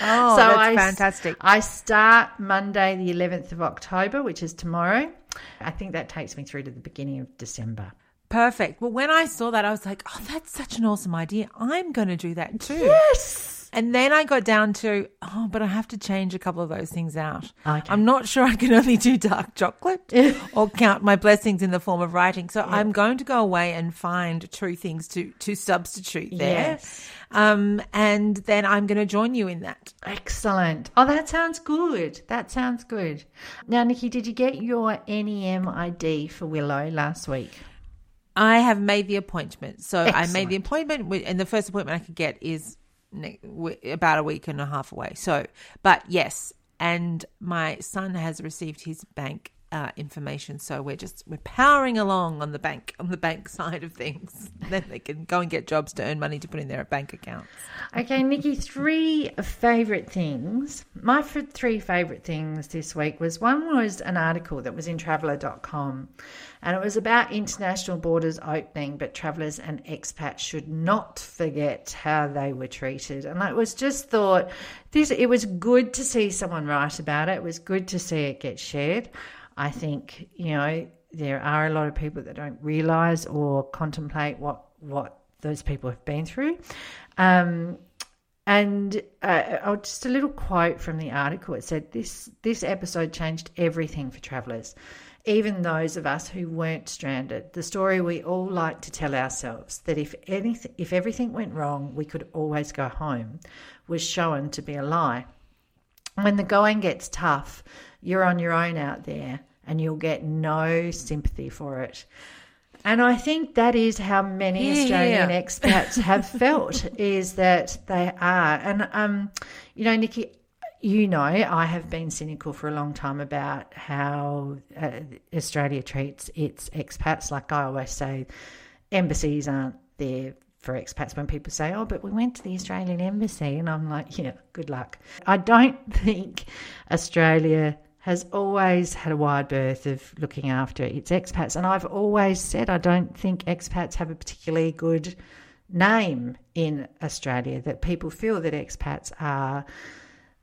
B: Oh,
A: So
B: that's
A: I
B: fantastic.
A: I start Monday, the 11th of October, which is tomorrow. I think that takes me through to the beginning of December.
B: Perfect. Well, when I saw that, I was like, oh, that's such an awesome idea. I'm going to do that too.
A: Yes.
B: And then I got down to, oh, but I have to change a couple of those things out.
A: Okay.
B: I'm not sure I can only do dark chocolate *laughs* or count my blessings in the form of writing. So I'm going to go away and find two things to, to substitute there.
A: Yes.
B: Um, and then I'm going to join you in that.
A: Excellent. Oh, that sounds good. That sounds good. Now, Nikki, did you get your NemID for Willow last week?
B: I have made the appointment. So I made the appointment, and the first appointment I could get is about a week and a half away. So, but yes, and my son has received his bank uh, information, so we're just we're powering along on the bank on the bank *laughs* side of things. then they can go and get jobs to earn money to put in their bank accounts.
A: Okay, Nikki, three favourite things. My three favourite things this week was one was an article that was in traveller.com and it was about international borders opening, but travellers and expats should not forget how they were treated. And I was just thought this it was good to see someone write about it. It was good to see it get shared. I think, you know, there are a lot of people that don't realise or contemplate what what those people have been through. Um, and uh, oh, just a little quote from the article. It said, "This this episode changed everything for travellers, even those of us who weren't stranded. The story we all like to tell ourselves that if anything, if everything went wrong, we could always go home, was shown to be a lie. When the going gets tough, you're on your own out there, and you'll get no sympathy for it." And I think that is how many
B: Yeah,
A: Australian
B: yeah.
A: expats have *laughs* felt is that they are. And, um, you know, Nikki, you know, I have been cynical for a long time about how uh, Australia treats its expats. Like I always say, embassies aren't there for expats when people say, "Oh, but we went to the Australian embassy," and I'm like, "Yeah, good luck." I don't *laughs* think Australia has always had a wide berth of looking after its expats, and I've always said I don't think expats have a particularly good name in Australia. That people feel that expats are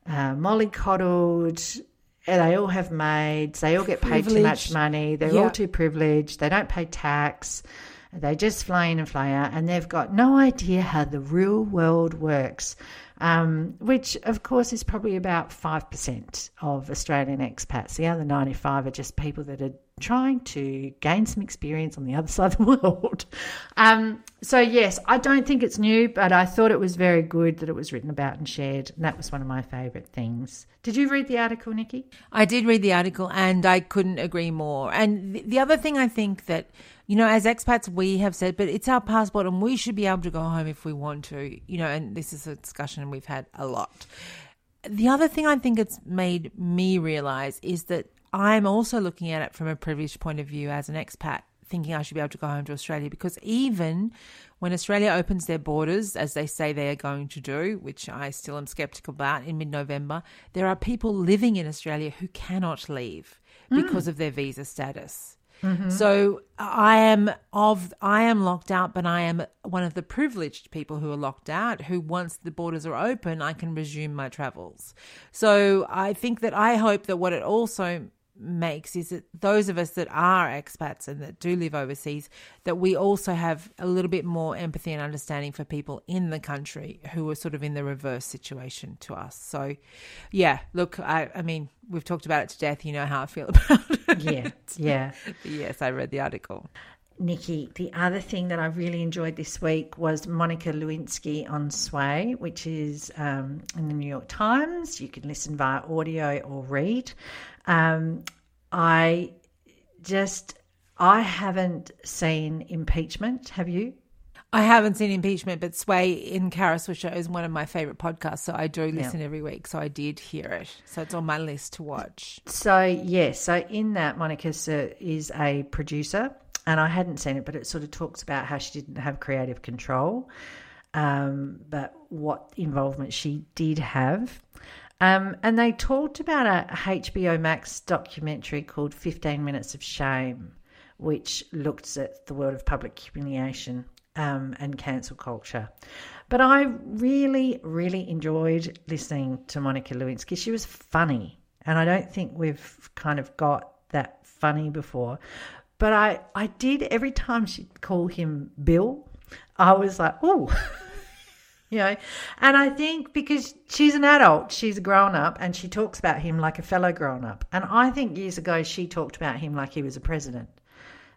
A: uh, mollycoddled. They all have maids. They all get paid too much money. They're
B: Yeah.
A: all too privileged. They don't pay tax. They just fly in and fly out, and they've got no idea how the real world works. Um, which, of course, is probably about five percent of Australian expats. The other ninety-five are just people that are trying to gain some experience on the other *laughs* side of the world. Um, so, yes, I don't think it's new, but I thought it was very good that it was written about and shared, and that was one of my favourite things. Did you read the article, Nikki?
B: I did read the article and I couldn't agree more. And the other thing I think that, you know, as expats, we have said, but it's our passport and we should be able to go home if we want to, you know, and this is a discussion we've had a lot. The other thing I think it's made me realize is that I'm also looking at it from a privileged point of view as an expat, thinking I should be able to go home to Australia because even when Australia opens their borders, as they say they are going to do, which I still am skeptical about in mid November, there are people living in Australia who cannot leave because mm. of their visa status. Mm-hmm. So I am of I am locked out, but I am one of the privileged people who are locked out. Who once the borders are open, I can resume my travels. So I think that I hope that what it also makes is that those of us that are expats and that do live overseas that we also have a little bit more empathy and understanding for people in the country who are sort of in the reverse situation to us so yeah look i i mean we've talked about it to death you know how i feel *laughs* about it
A: Yeah, yeah.
B: yes i read the article
A: Nikki, the other thing that I really enjoyed this week was Monica Lewinsky on Sway, which is um, in the New York Times. You can listen via audio or read. Um, I just, I haven't seen impeachment. Have you?
B: I haven't seen impeachment, but Sway in Kara Swisher is one of my favorite podcasts, so I do listen every week. So I did hear it, so it's on my list to watch.
A: So, yes, so in that, Monica is a producer, and I hadn't seen it, but it sort of talks about how she didn't have creative control, um, but what involvement she did have. Um, and they talked about a HBO Max documentary called 15 Minutes of Shame, which looks at the world of public humiliation um, and cancel culture. But I really, really enjoyed listening to Monica Lewinsky. She was funny, and I don't think we've kind of got that funny before. But I, I did every time she'd call him Bill, I was like, oh, *laughs* you know. And I think because she's an adult, she's a grown up, and she talks about him like a fellow grown up. And I think years ago she talked about him like he was a president,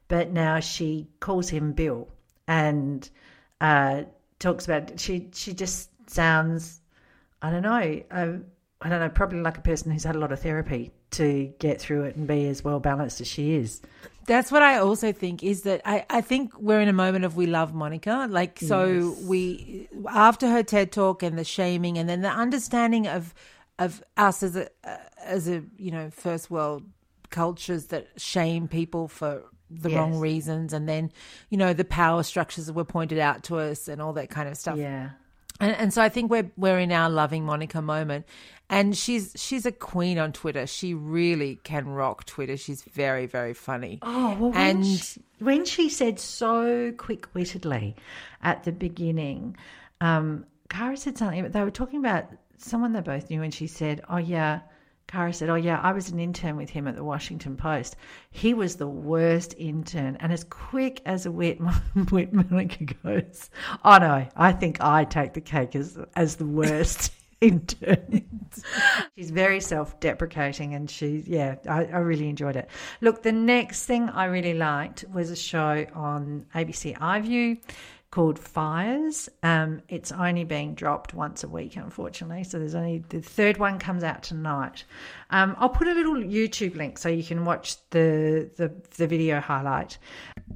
A: but now she calls him Bill and uh, talks about she she just sounds I don't know uh, I don't know probably like a person who's had a lot of therapy to get through it and be as well balanced as she is.
B: That's what I also think is that I, I think we're in a moment of we love Monica. Like, so we, after her TED talk and the shaming and then the understanding of, of us as a, uh, as a, you know, first world cultures that shame people for the wrong reasons. And then, you know, the power structures that were pointed out to us and all that kind of stuff.
A: Yeah.
B: And, and so I think we're we're in our loving Monica moment, and she's she's a queen on Twitter. She really can rock Twitter. She's very very funny.
A: Oh, well, when,
B: And-
A: she, when she said so quick wittedly at the beginning, um, Kara said something, they were talking about someone they both knew, and she said, Oh, yeah. Kara said, Oh, yeah, I was an intern with him at the Washington Post. He was the worst intern. And as quick as a wit, wit Monica goes, Oh, no, I think I take the cake as, as the worst intern. *laughs* She's very self deprecating and she, yeah, I, I really enjoyed it. Look, the next thing I really liked was a show on ABC iView called Fires. Um, it's only being dropped once a week, unfortunately. So there's only the third one comes out tonight. Um, I'll put a little YouTube link so you can watch the, the, the video highlight.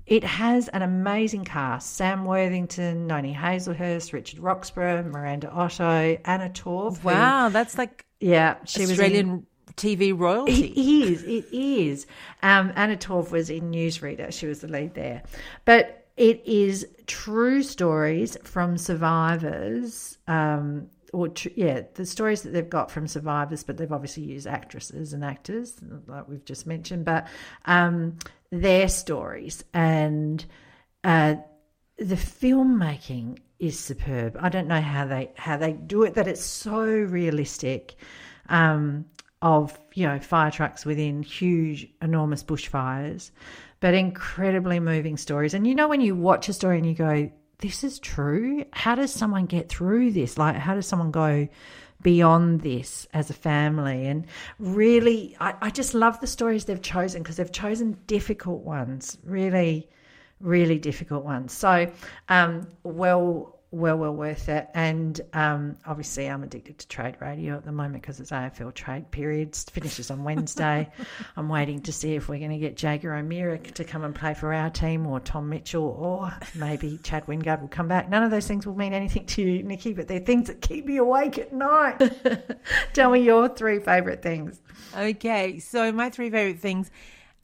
A: It has an amazing cast Sam Worthington, Noni Hazlehurst, Richard Roxburgh, Miranda Otto, Anna Torv. who-
B: Wow, that's like
A: yeah, she was in-
B: Australian TV royalty.
A: it is. It is. Um, Anna Torv was in Newsreader. She was the lead there. But it is true stories from survivors. Um, or tr- yeah, the stories that they've got from survivors, but they've obviously used actresses and actors, like we've just mentioned. But um, their stories and uh, the filmmaking is superb. I don't know how they how they do it. That it's so realistic. Um, of you know fire trucks within huge, enormous bushfires, but incredibly moving stories. And you know when you watch a story and you go, "This is true." How does someone get through this? Like, how does someone go? Beyond this as a family. And really, I, I just love the stories they've chosen because they've chosen difficult ones, really, really difficult ones. So, um, well, well, well worth it. And um, obviously, I'm addicted to trade radio at the moment because it's AFL trade periods. Finishes on Wednesday. *laughs* I'm waiting to see if we're going to get Jaeger O'Meara to come and play for our team, or Tom Mitchell, or maybe Chad Wingard will come back. None of those things will mean anything to you, Nikki, but they're things that keep me awake at night. *laughs* Tell me your three favourite things.
B: Okay, so my three favourite things.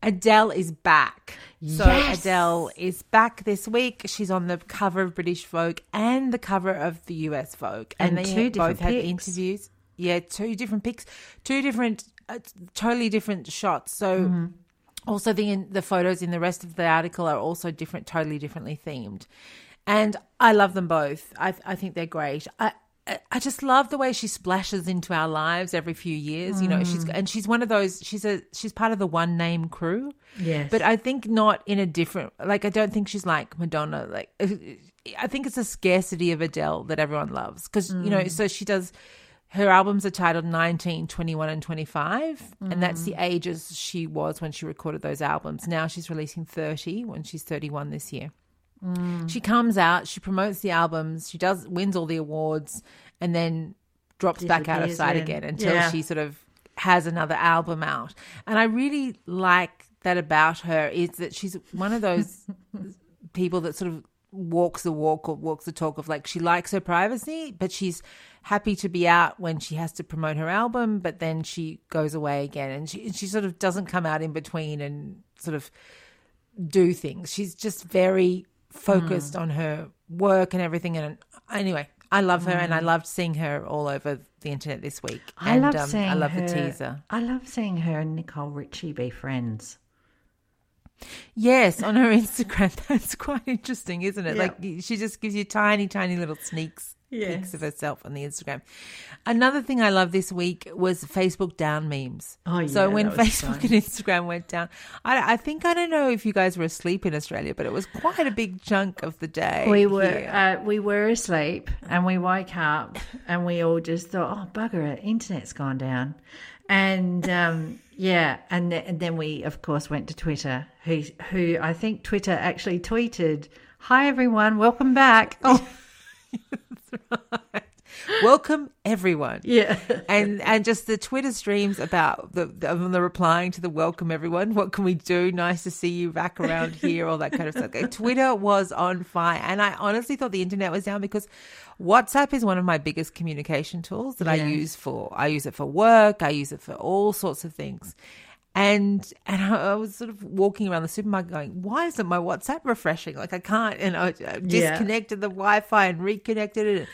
B: Adele is back. So
A: Yes.
B: Adele is back this week. She's on the cover of British Vogue and the cover of the US Vogue,
A: And
B: they
A: two
B: both
A: different
B: had interviews. Yeah, two different pics, two different, uh, totally different shots. So.
A: Mm-hmm.
B: Also, the the photos in the rest of the article are also different, totally differently themed, and I love them both. I I think they're great. I I- just love the way she splashes into our lives every few years. You know, she's
A: Mm.
B: and she's one of those. She's a she's part of the one name crew.
A: Yes.
B: but I think not in a different. Like I don't think she's like Madonna. Like uh, I think it's a scarcity of Adele that everyone loves because you know. Mm. So she does. Her albums are titled 19, 21, and 25. And that's the mm. ages she was when she recorded those albums. Now she's releasing 30 when she's 31 this year. Mm. She comes out, she promotes the albums, she does wins all the awards, and then drops back out of sight
A: in.
B: again until
A: Yeah.
B: she sort of has another album out. And I really like that about her is that she's one of those *laughs* people that sort of walks the walk or walks the talk of like she likes her privacy, but she's happy to be out when she has to promote her album, but then she goes away again and she she sort of doesn't come out in between and sort of do things. She's just very focused
A: Hmm.
B: on her work and everything. And anyway, I love her, and I loved seeing her all over the internet this week.
A: Hmm. I
B: and,
A: love
B: um,
A: seeing
B: I love
A: her,
B: the teaser.
A: I love seeing her and Nicole Richie be friends.
B: Yes, on her *laughs* Instagram, that's quite interesting, isn't it?
A: Yeah.
B: Like she just gives you tiny, tiny little sneaks.
A: Yes.
B: Pics of herself on the Instagram. Another thing I love this week was Facebook down memes.
A: Oh, yeah, so when
B: Facebook
A: fun.
B: and Instagram went down, I, I think I don't know if you guys were asleep in Australia, but it was quite a big chunk of the day.
A: We were uh, we were asleep and we woke up and we all just thought, oh bugger it, internet's gone down, and um, yeah, and, th- and then we of course went to Twitter, who who I think Twitter actually tweeted, "Hi everyone, welcome back." Oh *laughs*
B: Welcome everyone.
A: yeah,
B: and and just the Twitter streams about the, the, the replying to the welcome everyone. What can we do? Nice to see you back around *laughs* here. All that kind of stuff. Twitter was on fire, and I honestly thought the internet was down because WhatsApp is one of my biggest communication tools that I use for. I use it for work. I use it for all sorts of things. And and I was sort of walking around the supermarket going, why isn't my WhatsApp refreshing? Like I can't, and I disconnected the Wi-Fi and reconnected it.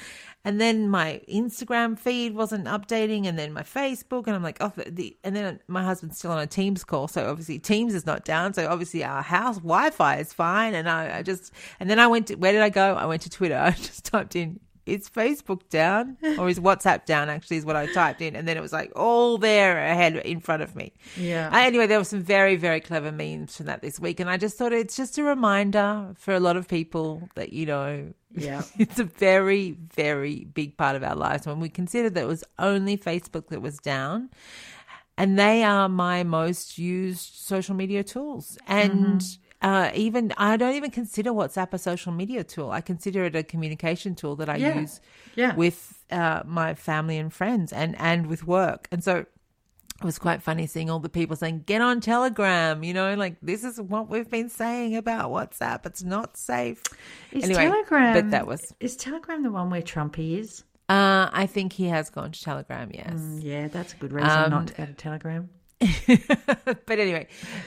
B: And then my Instagram feed wasn't updating, and then my Facebook, and I'm like, oh, the, and then my husband's still on a Teams call, so obviously Teams is not down, so obviously our house Wi-Fi is fine, and I, I just, and then I went to, where did I go? I went to Twitter. *laughs* I just typed in, is Facebook down or is WhatsApp down? Actually, is what I typed in, and then it was like all there ahead in front of me.
A: Yeah.
B: Uh, Anyway, there were some very, very clever memes from that this week, and I just thought it's just a reminder for a lot of people that you know
A: yeah, *laughs*
B: it's a very, very big part of our lives. When we considered that it was only Facebook that was down, and they are my most used social media tools. And uh, even I don't even consider WhatsApp a social media tool. I consider it a communication tool that I
A: Yeah.
B: use
A: yeah.
B: with uh, my family and friends, and and with work. And so it was quite funny seeing all the people saying, get on Telegram, you know, like this is what we've been saying about WhatsApp. It's not safe.
A: Is
B: anyway,
A: Telegram?
B: but that was,
A: is Telegram the one where Trump is?
B: uh, I think he has gone to Telegram, yes.
A: Mm, yeah, that's a good reason
B: Um,
A: not to go to Telegram. *laughs*
B: but anyway,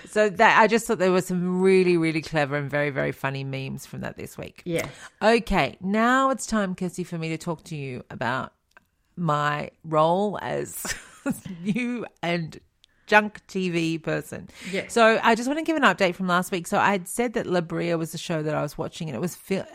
B: so that I just thought there were some really, really clever and very, very funny memes from that this week.
A: Yes.
B: Okay, now it's time, Kirsty, for me to talk to you about my role as *laughs* new and junk TV person.
A: Yes.
B: So I just want to give an update from last week. So I had said that La Brea was the show that I was watching, and it was fil-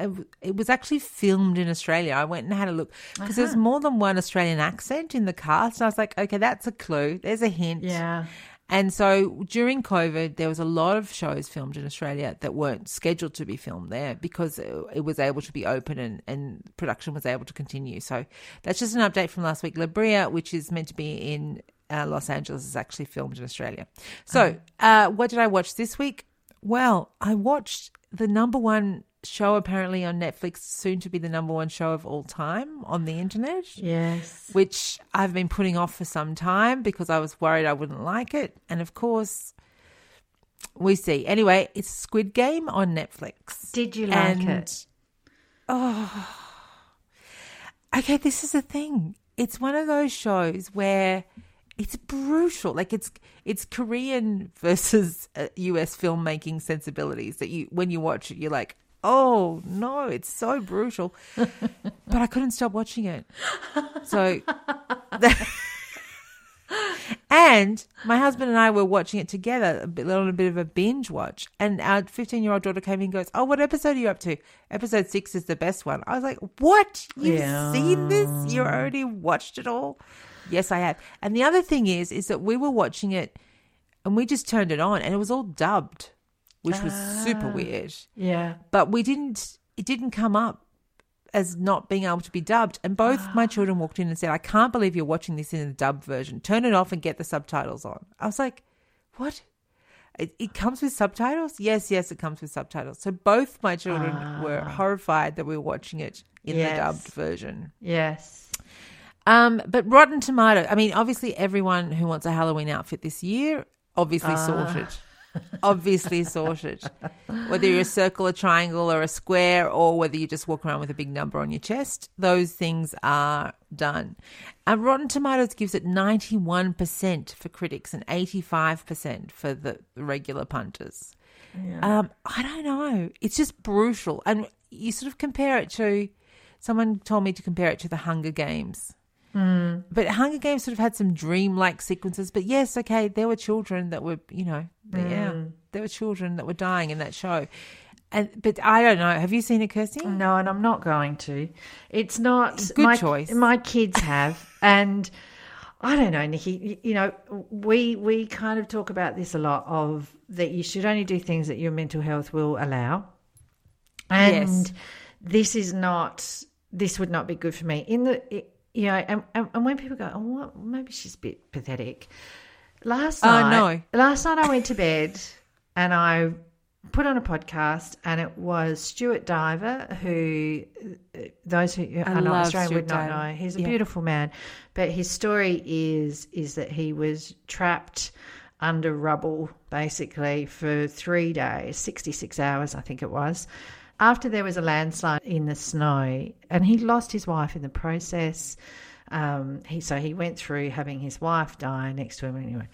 B: it was actually filmed in Australia. I went and had a look because there's uh-huh. more than one Australian accent in the cast. And I was like, okay, that's a clue. There's a hint.
A: Yeah.
B: And so during COVID, there was a lot of shows filmed in Australia that weren't scheduled to be filmed there because it it was able to be open and, and production was able to continue. So that's just an update from last week. La Brea, which is meant to be in uh, Los Angeles, is actually filmed in Australia. So uh, what did I watch this week? Well, I watched the number one show apparently on Netflix, soon to be the number one show of all time on the internet
A: Yes.
B: which I've been putting off for some time because I was worried I wouldn't like it. And of course, we see. Anyway, it's Squid Game on Netflix.
A: Did you like
B: And-
A: it? Oh.
B: Okay, this is the thing. It's one of those shows where it's brutal. Like it's it's Korean *laughs* versus uh, US filmmaking sensibilities that you when you watch it you're like, "Oh, no, it's so brutal." *laughs* but I couldn't stop watching it. So *laughs* And my husband and I were watching it together a bit, on a bit of a binge watch. And our 15 year old daughter came in and goes, Oh, what episode are you up to? Episode six is the best one. I was like, What? You've
A: Yeah.
B: seen this? You already watched it all? Yes, I have. And the other thing is, is that we were watching it and we just turned it on and it was all dubbed, which was super ah, weird.
A: Yeah.
B: But we didn't, it didn't come up as not being able to be dubbed. And both my ah. children walked in and said, I can't believe you're watching this in the dubbed version. Turn it off and get the subtitles on. I was like, what? It, it comes with subtitles? Yes, yes, it comes with subtitles. So both my children were ah. horrified that we were watching it in
A: Yes.
B: the dubbed version.
A: Yes.
B: Um, but Rotten Tomato, I mean, obviously everyone who wants a Halloween outfit this year, obviously sorted. obviously sorted. Whether you're a circle, a triangle, or a square, or whether you just walk around with a big number on your chest, those things are done. And Rotten Tomatoes gives it 91% for critics and 85% for the regular punters. Um, I don't know. It's just brutal. And you sort of compare it to, someone told me to compare it to the Hunger Games. Hmm. But Hunger Games sort of had some dreamlike sequences. But yes, okay, there were children that were, you know, yeah, hmm. there were children that were dying in that show. And but I don't know. Have you seen it, Kirsty?
A: No, and I'm not going to. It's not
B: Good
A: my,
B: choice.
A: My kids have, and I don't know, Nikki. You know, we we kind of talk about this a lot of that you should only do things that your mental health will allow, and
B: Yes.
A: this is not. This would not be good for me. In the you know, and, and, when people go, oh, what, maybe she's a bit pathetic. Last
B: Oh,
A: night,
B: no.
A: last night I went to bed and I put on a podcast, and it was Stuart Diver, who those who are not Australian
B: Stuart
A: would not
B: Diver.
A: know. He's a
B: Yeah.
A: beautiful man, but his story is is that he was trapped under rubble basically for three days, sixty six hours, I think it was. After there was a landslide in the snow, and he lost his wife in the process. Um, he so he went through having his wife die next to him anyway.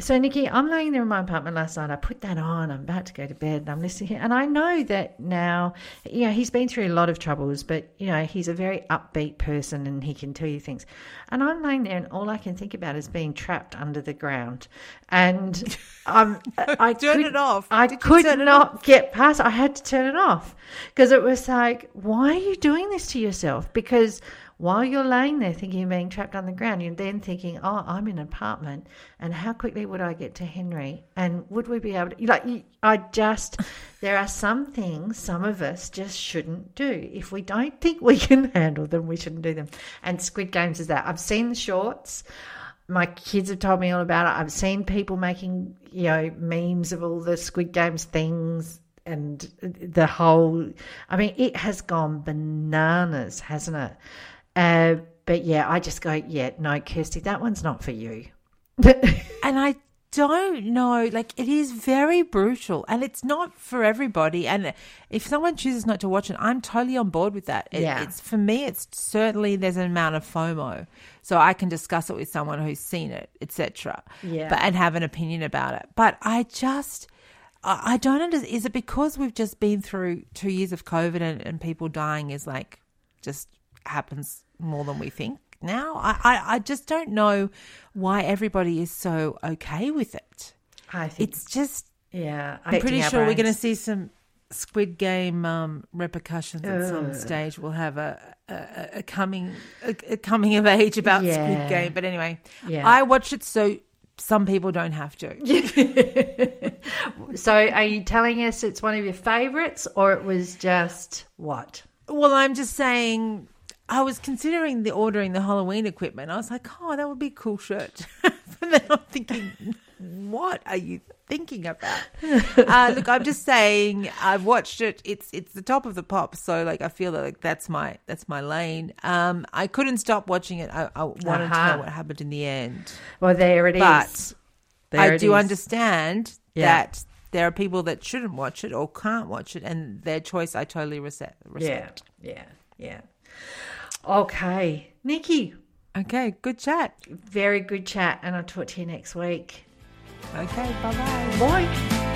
A: So, Nikki, I'm laying there in my apartment last night. I put that on. I'm about to go to bed and I'm listening. Here and I know that now, you know, he's been through a lot of troubles, but, you know, he's a very upbeat person and he can tell you things. And I'm laying there and all I can think about is being trapped under the ground. And *laughs* I'm, I
B: Turn
A: could-
B: it off.
A: I
B: Did
A: could not get past. I had to turn it off because it was like, why are you doing this to yourself? Because while you're laying there thinking of being trapped on the ground, you're then thinking, oh, I'm in an apartment, and how quickly would I get to Henry? And would we be able to? Like, I just, there are some things some of us just shouldn't do. If we don't think we can *laughs* handle them, we shouldn't do them. And Squid Games is that. I've seen the shorts my kids have told me all about it. I've seen people making, you know, memes of all the Squid Games things and the whole. I mean, it has gone bananas, hasn't it? Uh, but yeah, I just go, yeah, no, Kirsty, that one's not for you. *laughs*
B: And I don't know. Like, it is very brutal and it's not for everybody. And if someone chooses not to watch it, I'm totally on board with that. It,
A: Yeah.
B: It's for me, it's certainly there's an amount of FOMO. So I can discuss it with someone who's seen it, etc.
A: Yeah.
B: But and have an opinion about it. But I just I I don't understand. Is it because we've just been through two years of COVID and, and people dying is like just happens more than we think now? I, I, I just don't know why everybody is so okay with it.
A: I think
B: It's just,
A: yeah.
B: I'm pretty sure we're going to see some Squid Game um, repercussions at some stage. We'll have a, a, a coming a, a coming of age about
A: Yeah.
B: Squid Game. But anyway,
A: Yeah.
B: I watch it so some people don't have to. *laughs*
A: So, are you telling us it's one of your favourites, or it was just what?
B: Well, I'm just saying. I was considering the ordering the Halloween equipment. I was like, oh, that would be a cool shirt. *laughs* but then I'm thinking, what are you thinking about? *laughs* uh, look, I'm just saying. I've watched it. It's it's the top of the pop. So like, I feel like that's my that's my lane. Um, I couldn't stop watching it. I, I wanted to
A: Uh-huh.
B: know what happened in the end.
A: Well, there it is.
B: But
A: There
B: I do
A: is.
B: understand
A: Yeah.
B: that there are people that shouldn't watch it or can't watch it, and their choice I totally rese-
A: Yeah,
B: respect.
A: yeah, yeah. Okay, Nikki,
B: Okay, good chat.
A: very good chat, and I'll talk to you next week.
B: Okay, bye bye.
A: Bye.